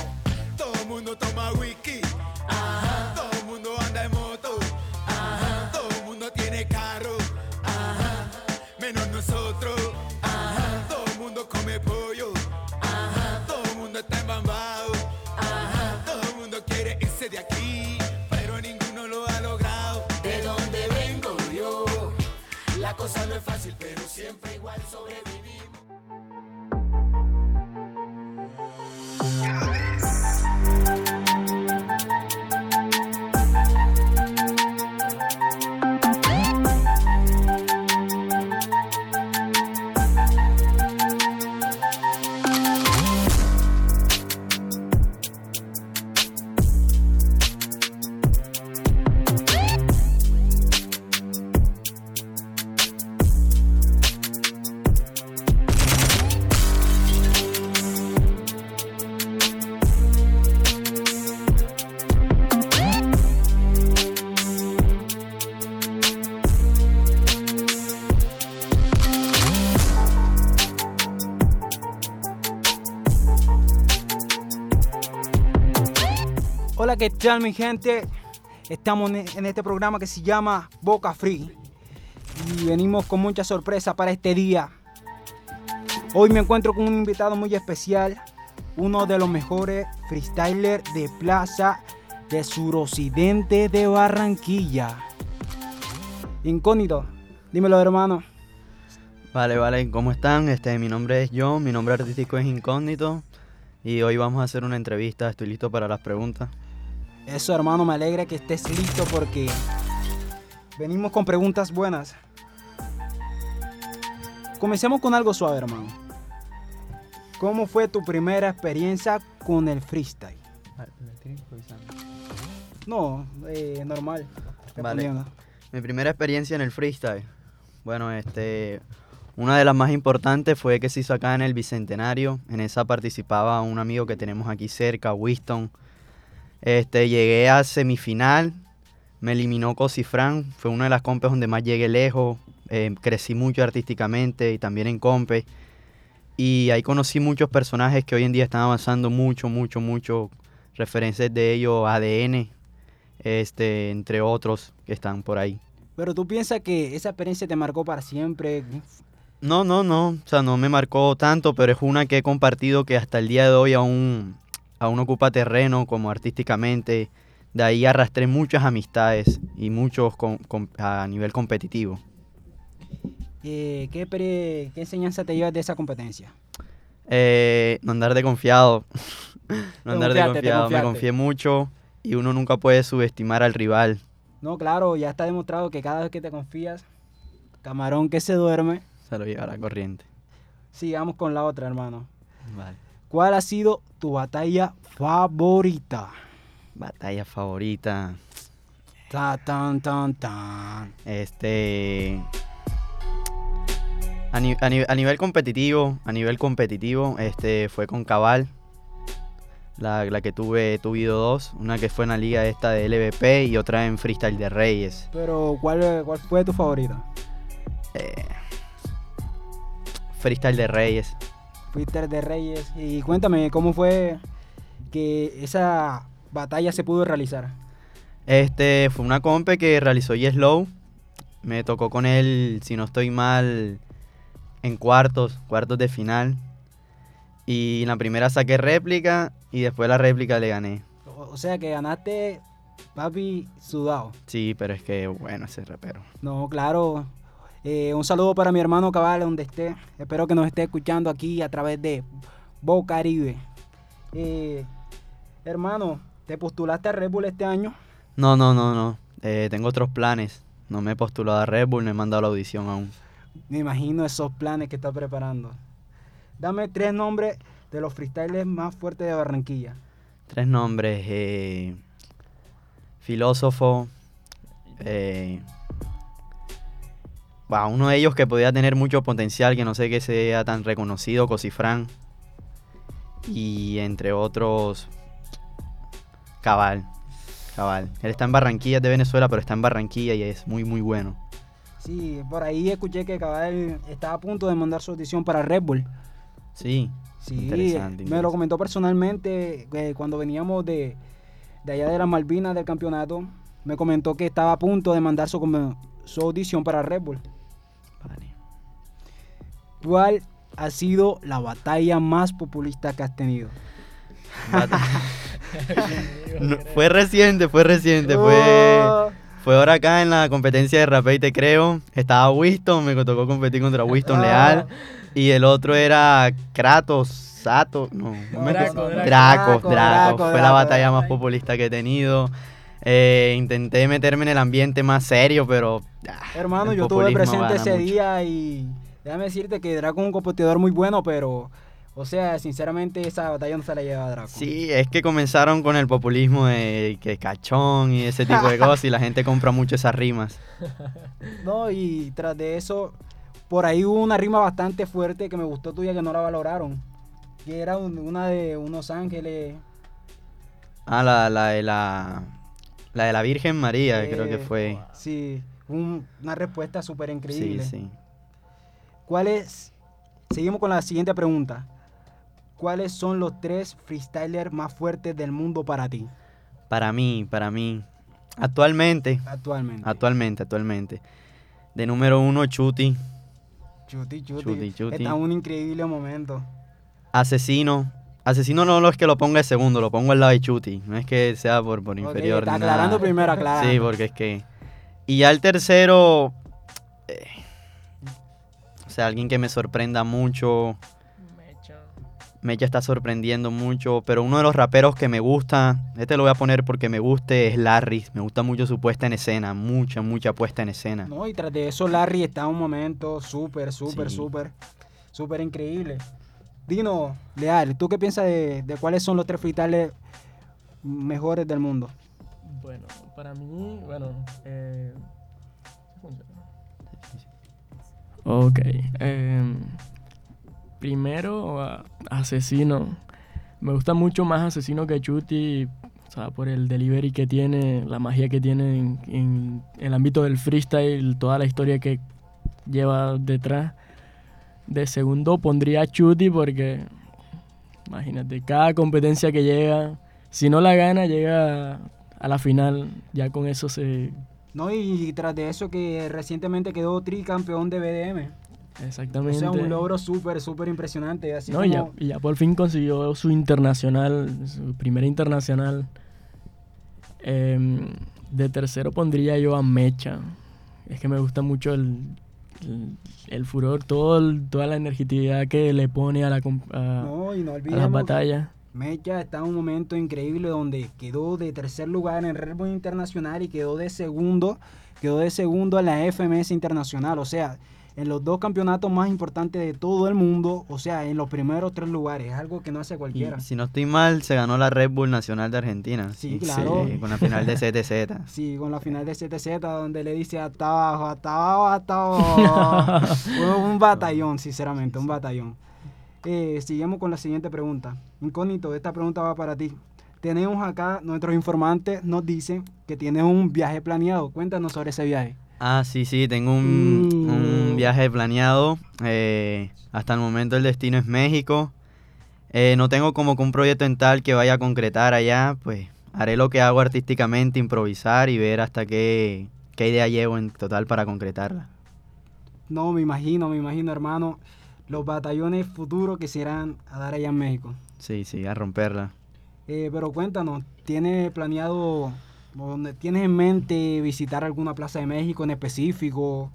¿qué tal mi gente? Estamos en en este programa que se llama Boca Free y venimos con mucha sorpresa para este día. Hoy me encuentro con un invitado muy especial, uno de los mejores freestylers de plaza de suroccidente de Barranquilla. Incógnito, dímelo hermano. Vale, vale, ¿cómo están? Este, mi nombre es John, mi nombre artístico es Incógnito y hoy vamos a hacer una entrevista, estoy listo para las preguntas. Eso hermano, me alegra que estés listo porque venimos con preguntas buenas. Comencemos con algo suave hermano. ¿Cómo fue tu primera experiencia con el freestyle? No, eh, normal. Vale. Mi primera experiencia en el freestyle. Bueno, este, una de las más importantes fue que se hizo acá en el Bicentenario. En esa participaba un amigo que tenemos aquí cerca, Winston. Este, llegué a semifinal, me eliminó Cosifran, fue una de las compes donde más llegué lejos. eh, crecí mucho artísticamente y también en compe. Y ahí conocí muchos personajes que hoy en día están avanzando mucho, mucho, mucho. Referencias de ellos, ADN, este, entre otros que están por ahí. Pero tú piensas que esa experiencia te marcó para siempre. No, no, no, o sea, no me marcó tanto, pero es una que he compartido que hasta el día de hoy aún, aún ocupa terreno como artísticamente. De ahí arrastré muchas amistades y muchos con- con- a nivel competitivo. Eh, ¿qué, pre- ¿Qué enseñanza te llevas de esa competencia? Eh, no andar de confiado. (laughs) no andar de confiado. Me confié mucho y uno nunca puede subestimar al rival. No, claro, ya está demostrado que cada vez que te confías, camarón que se duerme. Se lo lleva la corriente. Sigamos con la otra, hermano. Vale. ¿Cuál ha sido tu batalla favorita? Batalla favorita. Ta, tan, tan, tan. Este. A, ni- a ni- a nivel competitivo, a nivel competitivo, este fue con Cabal. La, la que tuve, tuve dos. Una que fue en la liga esta de LVP y otra en Freestyle de Reyes. Pero, ¿cuál, cuál fue tu favorita? Eh, freestyle de Reyes. Twitter de Reyes. Y cuéntame, ¿cómo fue que esa batalla se pudo realizar? Este fue una compe que realizó Yeslow. Me tocó con él, si no estoy mal, en cuartos, cuartos de final. Y en la primera saqué réplica y después la réplica le gané. O, o sea, que ganaste, papi, sudado. Sí, pero es que bueno ese repero. No, claro. Eh, un saludo para mi hermano Cabal, donde esté. Espero que nos esté escuchando aquí a través de Bo Caribe. Eh, hermano, ¿te postulaste a Red Bull este año? No, no, no, no. Eh, tengo otros planes. No me he postulado a Red Bull, no he mandado la audición aún. Me imagino esos planes que estás preparando. Dame tres nombres de los freestylers más fuertes de Barranquilla. Tres nombres. filósofo. eh, bah, uno de ellos que podía tener mucho potencial, que no sé que sea tan reconocido, Cosifran. Y entre otros, Cabal. Cabal. Él está en Barranquilla, es de Venezuela, pero está en Barranquilla y es muy, muy bueno. Sí, por ahí escuché que Cabal estaba a punto de mandar su audición para Red Bull. Sí. Sí, Interesante, me lo comentó personalmente eh, cuando veníamos de, de allá de las Malvinas del campeonato. Me comentó que estaba a punto de mandar su, su audición para Red Bull. ¿Cuál ha sido la batalla más populista que has tenido? (laughs) No, fue reciente, fue reciente, fue... Oh, Fue ahora acá en la competencia de Rapé y Te Creo. Estaba Winston, me tocó competir contra Winston Ah. Leal. Y el otro era Kratos, Sato. No, no me Draco, acuerdo. Draco. Draco, Draco, Fue Draco, la batalla Draco. más populista que he tenido. Eh, intenté meterme en el ambiente más serio, pero. ah, hermano, yo estuve presente ese mucho. día y déjame decirte que Draco es un competidor muy bueno, pero, o sea, sinceramente esa batalla no se la lleva a Draco. Sí, es que comenzaron con el populismo de que cachón y ese tipo de cosas y la gente compra mucho esas rimas. (laughs) No, y tras de eso, por ahí hubo una rima bastante fuerte que me gustó tuya que no la valoraron. Que era un- una de unos ángeles. Ah, la, la de la. La de la Virgen María, creo que eh, fue. Sí, un- una respuesta súper Sí, increíble. sí. ¿Cuál es? Seguimos con la siguiente pregunta. ¿Cuáles son los tres freestylers más fuertes del mundo para ti? Para mí, para mí. Actualmente, Actualmente. actualmente, actualmente. De número uno, Chuti. Chuti, chuti. Chuti, chuti. Está en un increíble momento. Asesino. Asesino no es que lo ponga de segundo, lo pongo al lado de Chuti. No es que sea por, por inferior. está ni nada. aclarando primero, aclarando. Sí, porque es que. Y ya el tercero. eh, sea, alguien que me sorprenda mucho. Mecha está sorprendiendo mucho, pero uno de los raperos que me gusta, este lo voy a poner porque me guste, es Larry. Me gusta mucho su puesta en escena, mucha, mucha puesta en escena. No, y tras de eso Larry está en un momento súper, súper, Sí. súper, súper increíble. Dino, Leal, ¿tú qué piensas de, de cuáles son los tres freestyles mejores del mundo? Bueno, para mí, bueno, eh, Ok. em, primero, Asesino. Me gusta mucho más Asesino que Chuti, o sea, por el delivery que tiene, la magia que tiene en, en el ámbito del freestyle, toda la historia que lleva detrás. De segundo pondría a Chuti porque, imagínate, cada competencia que llega, si no la gana, llega a la final. Ya con eso se... No, y tras de eso que recientemente quedó tricampeón de BDM. O Exactamente. sea, un logro súper, súper impresionante. Así No, ya, ya por fin consiguió su internacional, su primera internacional. Em, de tercero pondría yo a Mecha. Es que me gusta mucho el, el, el furor, todo el- toda la energetividad que le pone a, la, a, no, y no a las que batallas. Mecha está en un momento increíble donde quedó de tercer lugar en el Red Bull Internacional y quedó de segundo, quedó de segundo en la FMS Internacional. O sea, en los dos campeonatos más importantes de todo el mundo, o sea, en los primeros tres lugares. Es algo que no hace Y cualquiera. si no estoy mal, se ganó la Red Bull Nacional de Argentina. Sí, claro. Sí, con la final de CTZ. (laughs) Sí, con la final de 7Z donde le dice hasta abajo, hasta abajo, hasta abajo. (laughs) Fue un batallón, sinceramente, un batallón. Eh, seguimos con la siguiente pregunta. Incógnito, esta pregunta va para ti. Tenemos acá, nuestros informantes nos dicen que tienes un viaje planeado. Cuéntanos sobre ese viaje. Ah, sí, sí, tengo un, Mm. un viaje planeado. eh, hasta el momento el destino es México. Eh, no tengo como que un proyecto en tal que vaya a concretar allá, pues haré lo que hago artísticamente, improvisar y ver hasta qué, qué idea llevo en total para concretarla. No, me imagino, me imagino, hermano, los batallones futuros que se irán a dar allá en México. Sí, sí, a romperla. Eh, pero cuéntanos, ¿tienes planeado, tienes en mente visitar alguna plaza de México en específico?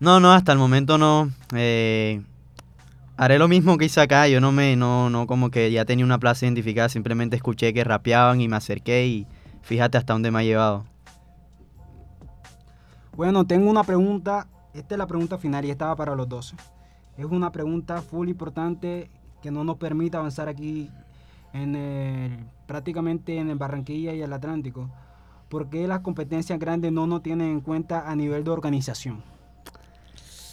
No, no, hasta el momento no. Eh, haré lo mismo que hice acá. Yo no me, no, no como que ya tenía una plaza identificada. Simplemente escuché que rapeaban y me acerqué y fíjate hasta dónde me ha llevado. Bueno, tengo una pregunta, esta es la pregunta final y esta va para los dos. Es una pregunta full importante que no nos permite avanzar aquí en prácticamente en el Barranquilla y el Atlántico. ¿Por qué las competencias grandes no nos tienen en cuenta a nivel de organización?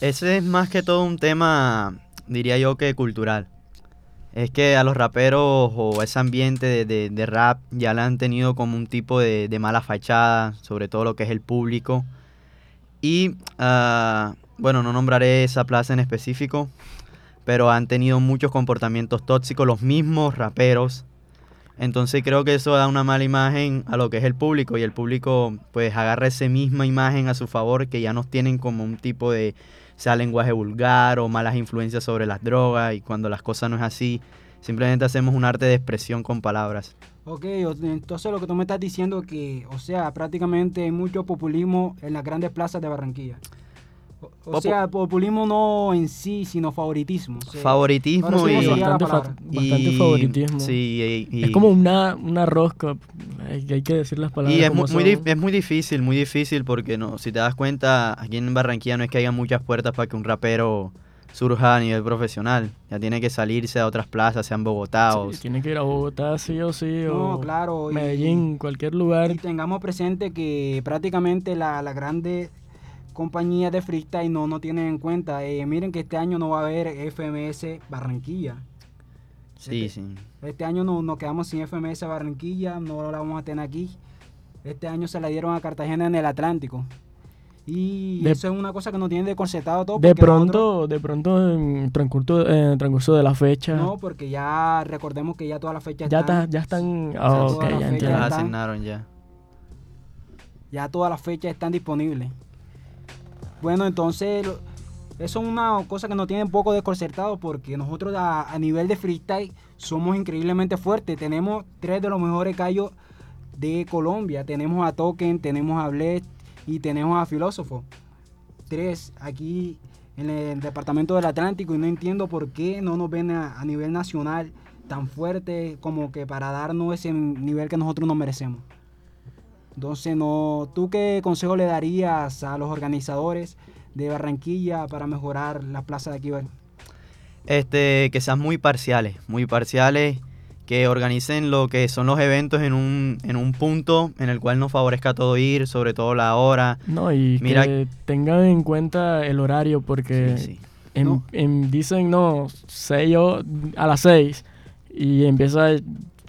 Ese es más que todo un tema, diría yo que cultural. Es que a los raperos o ese ambiente de, rap ya le han tenido como un tipo de, de mala fachada, sobre todo lo que es el público. Y, ah, bueno, no nombraré esa plaza en específico, pero han tenido muchos comportamientos tóxicos los mismos raperos. Entonces creo que eso da una mala imagen a lo que es el público y el público pues agarra esa misma imagen a su favor que ya nos tienen como un tipo de sea lenguaje vulgar o malas influencias sobre las drogas y cuando las cosas no es así, simplemente hacemos un arte de expresión con palabras. Ok, entonces lo que tú me estás diciendo que, o sea, prácticamente hay mucho populismo en las grandes plazas de Barranquilla. O, Popu- sea, populismo no en sí, sino favoritismo. o sea, Favoritismo y, Bastante, fa- palabra. bastante y- favoritismo. Sí, y, y- Es como una, una rosca, hay, hay que decir las palabras y es como muy, son. es muy difícil, muy difícil porque no, si te das cuenta, aquí en Barranquilla no es que haya muchas puertas para que un rapero surja a nivel profesional. Ya tiene que salirse a otras plazas, sean Bogotá o... Tiene que ir a Bogotá sí o sí, No, o claro. y- Medellín, cualquier lugar. Y tengamos presente que prácticamente la, la grande compañías de freestyle no, no tienen en cuenta. eh, miren que este año no va a haber FMS Barranquilla. Sí, sí. Este año no, nos quedamos sin FMS Barranquilla, no la vamos a tener aquí. Este año se la dieron a Cartagena en el Atlántico. Y De- eso es una cosa que nos tiene desconcertado todo. De pronto, de pronto en transcurso, en transcurso de la fecha, No, porque ya recordemos que ya todas las fechas ya, están. está- ya están... ah, ok, las ya entiendo. Ya están- asignaron ya. Ya todas las fechas están disponibles. Bueno, entonces eso es una cosa que nos tiene un poco desconcertado porque nosotros a, nivel de freestyle somos increíblemente fuertes. Tenemos tres de los mejores callos de Colombia. Tenemos a Token, tenemos a Bled y tenemos a Filósofo. Tres aquí en el departamento del Atlántico y no entiendo por qué no nos ven a, a nivel nacional tan fuerte como que para darnos ese nivel que nosotros nos merecemos. Entonces, no, ¿tú qué consejo le darías a los organizadores de Barranquilla para mejorar la plaza de aquí? Este, que sean muy parciales, muy parciales, que organicen lo que son los eventos en un, en un punto en el cual nos favorezca a todo ir, sobre todo la hora. No, y Mira- que tengan en cuenta el horario porque Sí, sí. en- No. en- dicen, no, seis o- a las 6 y empieza,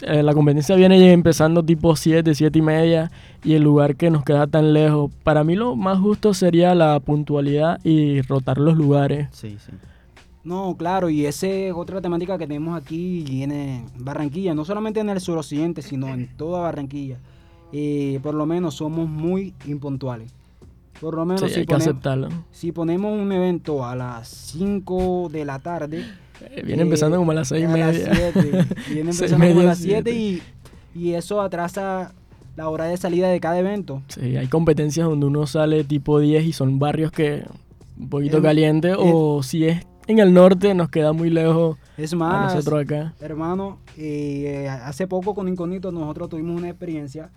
eh, la competencia viene empezando tipo 7, 7 y media y el lugar que nos queda tan lejos. Para mí lo más justo sería la puntualidad y rotar los lugares. Sí, sí. No, claro, y esa es otra temática que tenemos aquí en eh, Barranquilla, no solamente en el suroccidente, sino en toda Barranquilla. Eh, por lo menos somos muy impuntuales. Por lo menos Sí, si, hay que aceptarlo. si ponemos un evento a las 5 de la tarde, Viene Eh, empezando como a las 6 y media. (laughs) Viene Seis empezando como a las 7 siete. y, y eso atrasa la hora de salida de cada evento. Sí, hay competencias donde uno sale tipo 10 y son barrios que un poquito Em, caliente o si es en el norte nos queda muy lejos Es a nosotros acá. hermano, eh, hace poco con Incógnito nosotros tuvimos una experiencia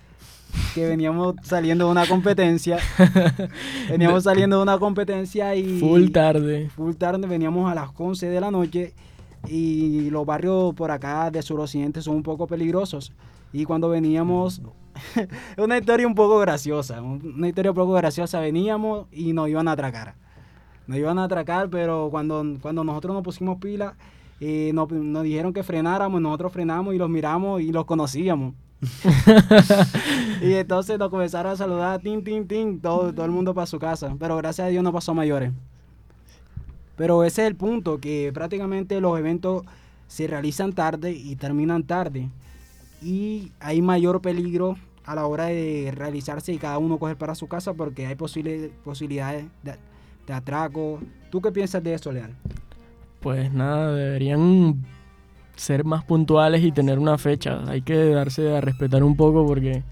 que veníamos saliendo de una competencia. (laughs) veníamos saliendo de una competencia y... Full tarde. Full tarde, veníamos a las 11 de la noche y los barrios por acá de suroccidente son un poco peligrosos. Y cuando veníamos, es (laughs) una historia un poco graciosa, un- una historia un poco graciosa, veníamos y nos iban a atracar. Nos iban a atracar, pero cuando, cuando nosotros nos pusimos pila, eh, nos, nos dijeron que frenáramos, nosotros frenamos y los miramos y los conocíamos. (laughs) y entonces nos comenzaron a saludar, tin, tin, tin, todo, todo el mundo para su casa. Pero gracias a Dios no pasó a mayores. Pero ese es el punto, que prácticamente los eventos se realizan tarde y terminan tarde. Y hay mayor peligro a la hora de realizarse y cada uno coger para su casa porque hay posibili- posibilidades de, de atraco. ¿Tú qué piensas de eso, Leal? Pues nada, deberían ser más puntuales y tener una fecha. Hay que darse a respetar un poco porque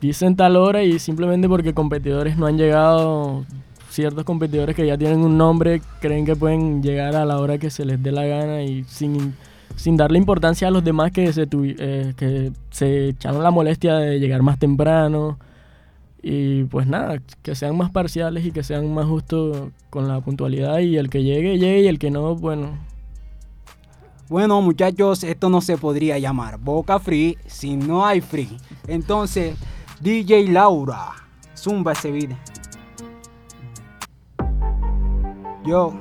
dicen tal hora y simplemente porque competidores no han llegado, ciertos competidores que ya tienen un nombre creen que pueden llegar a la hora que se les dé la gana y sin, sin darle importancia a los demás que se, tuvi- eh, que se echaron la molestia de llegar más temprano. Y pues nada, que sean más parciales y que sean más justos con la puntualidad y el que llegue, llegue y el que no, bueno, Bueno, muchachos, esto no se podría llamar Boca Free si no hay free. Entonces, DJ Laura, zumba ese video. Yo,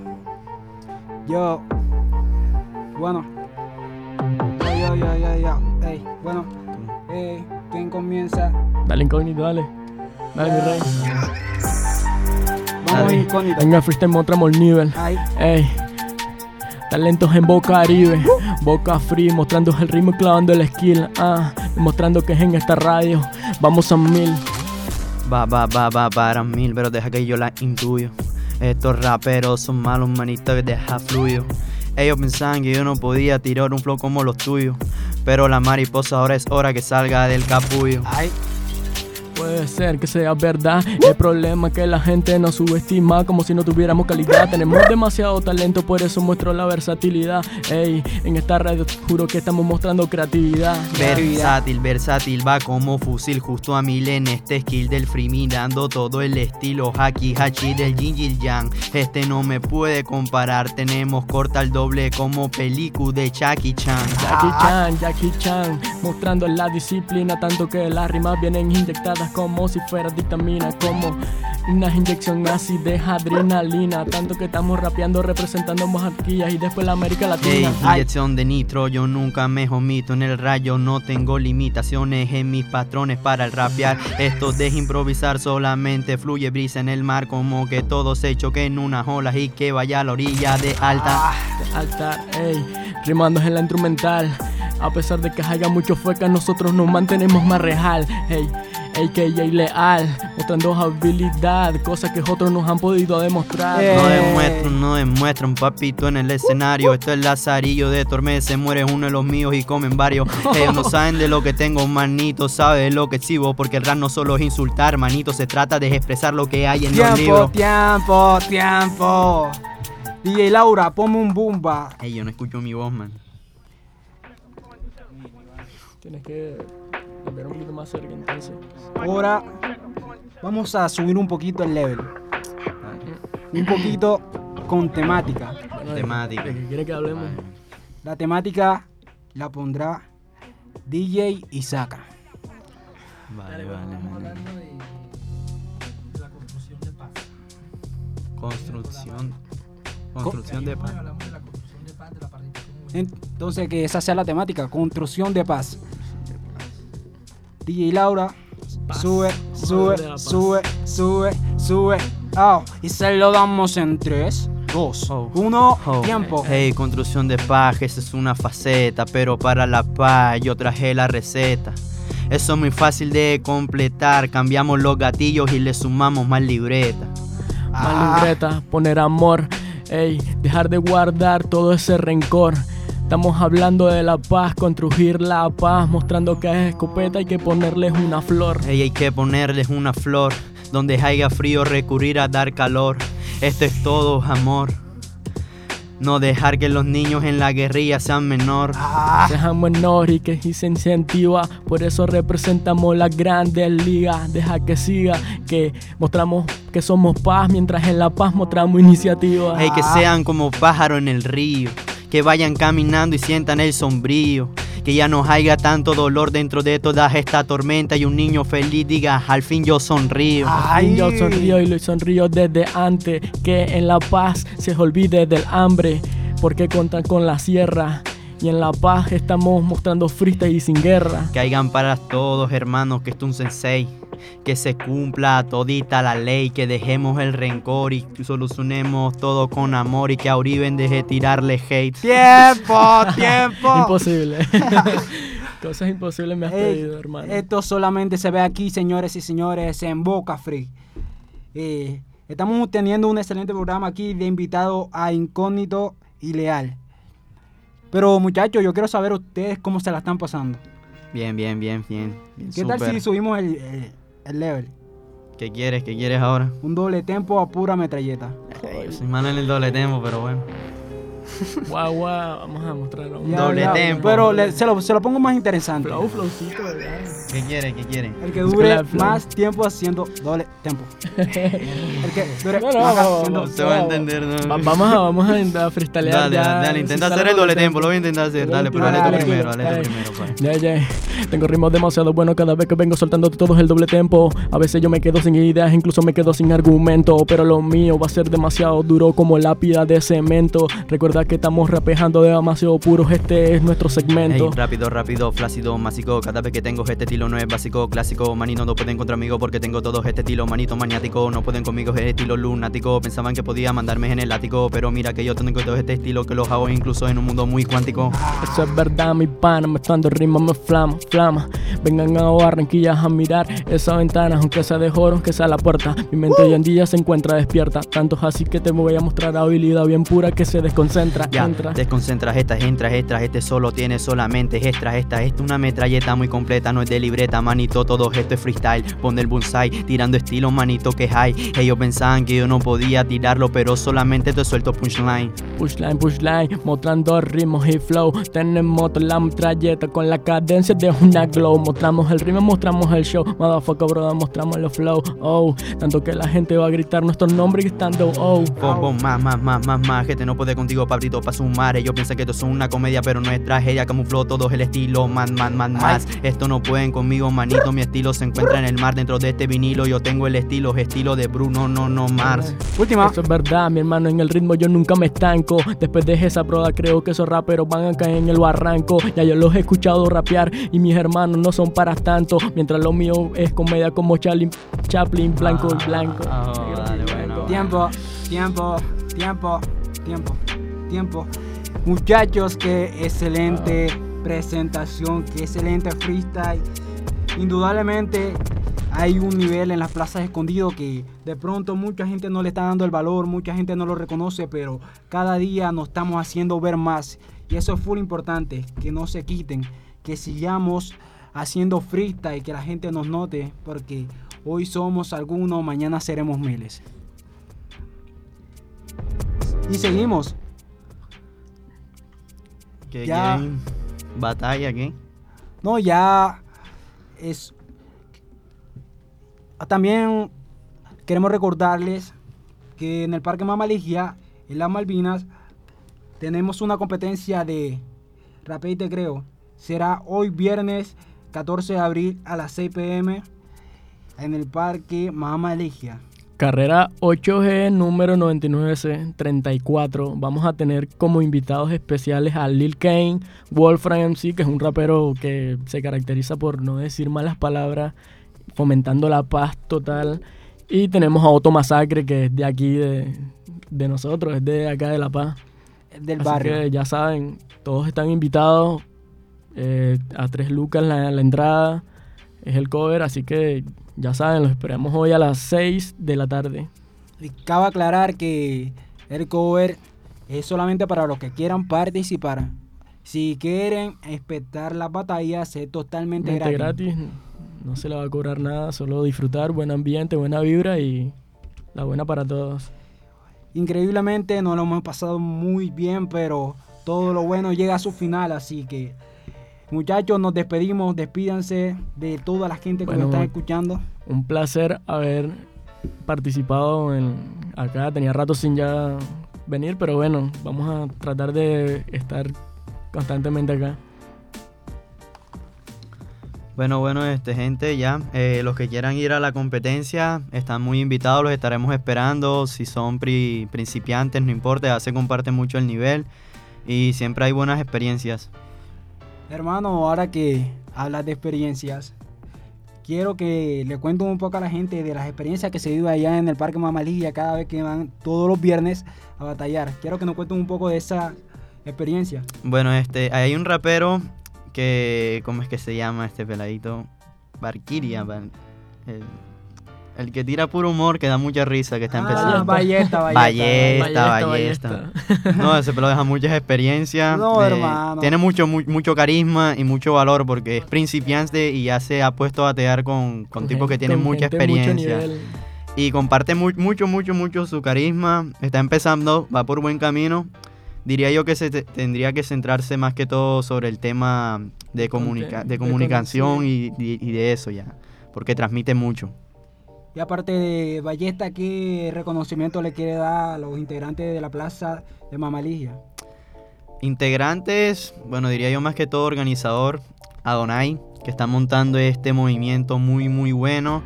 yo, bueno, yo, yo, yo, yo, yo. Ey, bueno, eh, ¿quién comienza? dale incógnito, dale. Dale, mi rey. Vamos, Dale. incógnito. Venga, freestyle, mostramos el nivel. Ay, Ey. Talentos en Boca Caribe, Boca Free, mostrando el ritmo y clavando el skill. Ah, demostrando que es en esta radio. Vamos a mil. Va, va, va, va para mil, pero deja que yo la intuyo. Estos raperos son malos, manito, que deja fluyo. Ellos pensaban que yo no podía tirar un flow como los tuyos. Pero la mariposa ahora es hora que salga del capullo. ay, Puede ser que sea verdad. El problema es que la gente nos subestima como si no tuviéramos calidad. Tenemos demasiado talento, por eso muestro la versatilidad. Ey, en esta radio te juro que estamos mostrando creatividad. Versátil, versátil, va como fusil justo a mil en este skill del free mirando todo el estilo haki hachi del yin y yang. Este no me puede comparar, tenemos corta el doble como película de Chucky Chan. Jackie Chan, Jackie Chan, mostrando la disciplina, tanto que las rimas vienen inyectadas como si fuera vitamina, como una inyección así de adrenalina. Tanto que estamos rapeando, representando monarquías y después la América Latina. Ay, inyección de nitro, yo nunca me omito en el rayo, no tengo limitaciones en mis patrones para el rapear. Esto de improvisar solamente fluye brisa en el mar, como que todo se choque en unas olas y que vaya a la orilla de alta. alta, ey, rimando en la instrumental. A pesar de que haya mucho fueca, nosotros nos mantenemos más real. Ey, AKA leal, mostrando habilidad, cosas que otros nos han podido demostrar. Eh. No demuestran, no demuestran, papito en el escenario. Esto es Lazarillo de Tormes, se muere uno de los míos y comen varios. (laughs) Ellos no saben de lo que tengo, manito, sabe de lo que exhibo. Porque el rap no solo es insultar, manito, se trata de expresar lo que hay en los Tiempo, libros. tiempo, tiempo. DJ Laura, ponme un bumba. Ey, yo no escucho mi voz, man. Tienes que volver un poquito más cerca entonces. Ahora vamos a subir un poquito el level. Un poquito con temática. Bueno, Temática. ¿De qué quiere que hablemos? La temática la pondrá DJ Isaka. Vale, vale, vale. Construcción. Construcción de paz. Entonces que esa sea la temática, construcción de paz. DJ Laura, sube, sube, sube, sube, sube. Ah, y se lo damos en 3, 2, Oh. 1, Oh, tiempo. Hey, construcción de paz, esa es una faceta, pero para la paz yo traje la receta. Eso es muy fácil de completar, cambiamos los gatillos y le sumamos más libreta. Ah. Más libreta, poner amor, ey, dejar de guardar todo ese rencor. Estamos hablando de la paz, construir la paz, mostrando que es escopeta hay que ponerles una flor. Hey, hay que ponerles una flor, donde haya frío recurrir a dar calor. Esto es todo amor. No dejar que los niños en la guerrilla sean menor. Sean menor y que se incentiva, por eso representamos las grandes ligas. Deja que siga, que mostramos que somos paz, mientras en la paz mostramos iniciativa. Hey, que sean como pájaros en el río, que vayan caminando y sientan el sombrío. Que ya no haya tanto dolor dentro de toda esta tormenta y un niño feliz diga, al fin yo sonrío. Al fin Yo sonrío y lo sonrío desde antes que en la paz se olvide del hambre, porque contan con la sierra. Y en la paz estamos mostrando freestyle y sin guerra. Que hayan para todos hermanos que esto es un sensei. Que se cumpla todita la ley, que dejemos el rencor y solucionemos todo con amor y que a Uriben deje tirarle hate. (laughs) Tiempo, tiempo. Imposible. (laughs) Cosas imposibles me has pedido, hermano. Esto solamente se ve aquí, señores y señores, en Boca Free. Eh, estamos teniendo un excelente programa aquí de invitado a Incógnito y Leal. Pero muchachos, yo quiero saber ustedes cómo se la están pasando. Bien, bien, bien, bien. bien ¿Qué tal si subimos el, el- el level? ¿Qué quieres? ¿Qué quieres ahora? Un doble tempo a pura metralleta. Yo soy malo en el doble tempo, pero bueno. (laughs) Guau, guau, vamos a mostrarlo. Ya, Doble ya, tempo. Pero le- se, lo, se lo pongo más interesante. Flow, flowcito, ¿verdad? ¿Qué quieres? ¿Qué quieres? El que dure Escuela más tiempo haciendo doble tempo. (laughs) El que dure No, no, más no, haciendo No se va a entender, ¿no? Va- vamos a, vamos a, a (laughs) freestylear Dale, ya. dale, dale, intenta hacer el doble tempo. tempo, lo voy a intentar hacer. Dale, pero dale Dale, tú primero, dale. dale tú primero, pues. Ya, ya. Tengo ritmos demasiado buenos cada vez que vengo soltando todo el doble tempo. A veces yo me quedo sin ideas, incluso me quedo sin argumento. Pero lo mío va a ser demasiado duro como lápida de cemento. Recuerda que estamos rapeando demasiado puros, este es nuestro segmento. Ey, rápido, rápido, flácido, másico. Cada vez que tengo este estilo no es básico, clásico. Manito no pueden conmigo porque tengo todo este estilo. Manito maniático, no pueden conmigo, es estilo lunático. Pensaban que podía mandarme en el ático, pero mira que yo tengo todo este estilo que los hago incluso en un mundo muy cuántico. Eso es verdad, mi pana, mezclando ritmo me flama, flama. Vengan a Barranquilla a mirar esa ventana, aunque sea de oro, que sea la puerta. Mi mente hoy en día se encuentra despierta, tanto es así que te voy a mostrar habilidad bien pura que se desconcentra. Ya, Entra. desconcentras estas, entras, extras, este solo tiene solamente extras, esta, esta una metralleta muy completa, no es de libreta, manito, todo esto es freestyle, pon el bonsai, tirando estilo, manito, que hay, ellos pensaban que yo no podía tirarlo, pero solamente te suelto punchline. Pushline, pushline, mostrando ritmos y flow. Tenemos la metralleta con la cadencia de una glow. Mostramos el ritmo, mostramos el show. Motherfucker, bro, mostramos los flow. Oh, tanto que la gente va a gritar nuestro nombre gritando oh. Pon, más, más, más, más, más, gente no puede contigo, papi. Cabrito pa' sumar. Ellos piensan que esto es una comedia, pero no es tragedia. Camufló todo el estilo, man, man, man, más. Esto no pueden conmigo, manito. Mi estilo se encuentra en el mar dentro de este vinilo. Yo tengo el estilo, estilo de Bruno, no, no, Mars. Última. Eso es verdad, mi hermano, en el ritmo yo nunca me estanco. Después de esa prueba creo que esos raperos van a caer en el barranco. Ya yo los he escuchado rapear y mis hermanos no son para tanto. Mientras lo mío es comedia como Charlie, Chaplin, blanco blanco. Ah, dale, bueno. Tiempo, tiempo, tiempo, tiempo, tiempo. Muchachos, qué excelente presentación, qué excelente freestyle. Indudablemente hay un nivel en las plazas escondido que de pronto mucha gente no le está dando el valor, mucha gente no lo reconoce, pero cada día nos estamos haciendo ver más. Y eso es full importante, que no se quiten, que sigamos haciendo freestyle, que la gente nos note, porque hoy somos algunos, mañana seremos miles. Y seguimos. ¿Qué Ya. ¿Batalla qué? No, ya es. Ah, También queremos recordarles que en el Parque Mamaligia, en las Malvinas, tenemos una competencia de rapé y te creo. Será hoy viernes 14 de abril a las 6 pm en el Parque Mamaligia. Carrera 8G número 99C34. Vamos a tener como invitados especiales a Lil Kane, Wolfram MC, que es un rapero que se caracteriza por no decir malas palabras, fomentando la paz total. Y tenemos a Otto Masacre, que es de aquí, de, de nosotros, es de acá de La Paz. Del Así barrio. que ya saben, todos están invitados. eh, a tres lucas la, la entrada. Es el cover, así que ya saben, los esperamos hoy a las 6 de la tarde. Y cabe aclarar que el cover es solamente para los que quieran participar. Si quieren espectar las batallas, es totalmente Mente gratis. gratis, no se le va a cobrar nada, solo disfrutar, buen ambiente, buena vibra y la buena para todos. Increíblemente nos lo hemos pasado muy bien, pero todo lo bueno llega a su final, así que muchachos, nos despedimos, despídanse de toda la gente que Bueno, nos está escuchando. Un placer haber participado en acá, tenía rato sin ya venir, pero bueno, vamos a tratar de estar constantemente acá. Bueno, bueno, este gente, ya. eh, los que quieran ir a la competencia están muy invitados, los estaremos esperando. Si son pri- principiantes, no importa, ya se comparte mucho el nivel y siempre hay buenas experiencias. Hermano, ahora que hablas de experiencias, quiero que le cuento un poco a la gente de las experiencias que se vive allá en el Parque Mamalilla cada vez que van todos los viernes a batallar. Quiero que nos cuenten un poco de esa experiencia. Bueno, este, hay un rapero que, ¿cómo es que se llama este peladito? Barquiria, Bar- el, que tira puro humor, que da mucha risa, que está Ah, empezando. Ballesta, Ballesta. Ballesta, Ballesta, Ballesta. (laughs) No, ese pelo deja muchas experiencias. No, eh, hermano. Tiene mucho, mu- mucho carisma y mucho valor porque es principiante y ya se ha puesto a batear con, con tipos que tienen mucha experiencia. nivel. Y comparte mu- mucho, mucho, mucho su carisma. Está empezando, va por buen camino. Diría yo que se te- tendría que centrarse más que todo sobre el tema de, comunica- de de comunicación y, y- y de eso ya. Porque transmite mucho. Y aparte de Ballesta, ¿qué reconocimiento le quiere dar a los integrantes de la plaza de Mamalilla? Integrantes, bueno, diría yo más que todo organizador, Adonai, que está montando este movimiento muy, muy bueno.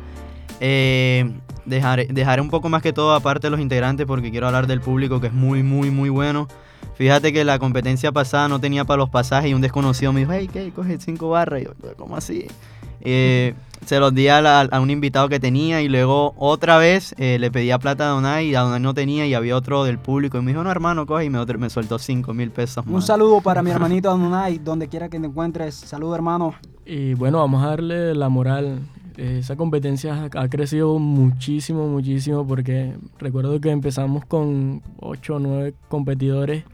Eh, dejaré, dejaré un poco más que todo aparte de los integrantes porque quiero hablar del público que es muy, muy, muy bueno. Fíjate que la competencia pasada no tenía para los pasajes y un desconocido me dijo, hey, ¿qué? Coge cinco barras. Y yo, ¿cómo así? Eh, se los di a, la- a un invitado que tenía y luego otra vez eh, le pedía plata a Donai y Donai no tenía y había otro del público y me dijo, no hermano, coge y me, me soltó cinco mil pesos Un saludo para mi (laughs) hermanito Adonai, donde quiera que te encuentres. Saludo, hermano. Y bueno, vamos a darle la moral. Eh, Esa competencia ha ha crecido muchísimo, muchísimo, porque recuerdo que empezamos con 8 o 9 competidores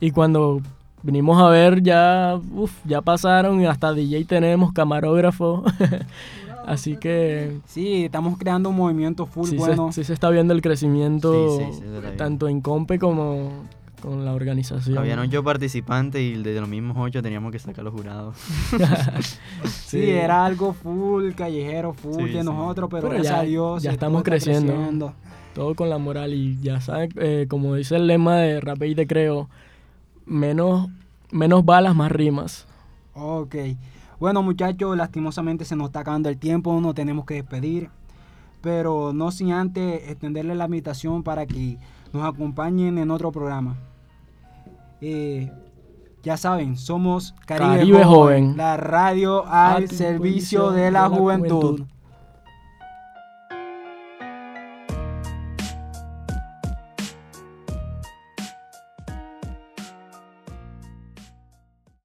y cuando vinimos a ver ya, uf, ya pasaron y hasta DJ tenemos, camarógrafo. (laughs) Así que Sí, estamos creando un movimiento full sí, bueno. se, sí se está viendo el crecimiento Sí, sí, sí, se está tanto en Compe como con la organización. Habían ocho participantes y de los mismos ocho teníamos que sacar los jurados. (laughs) Sí, era algo full callejero, full Sí, de sí. nosotros, pero, Pero gracias ya- a Dios. ya estamos creciendo. Todo con la moral y ya saben, eh, como dice el lema de Rap y Te Creo, menos, menos balas, más rimas. Ok. Bueno, muchachos, lastimosamente se nos está acabando el tiempo, nos tenemos que despedir. Pero no sin antes extenderle la invitación para que nos acompañen en otro programa. Eh, ya saben, somos Caribe, Caribe Joven, Joven. la radio al servicio de la juventud.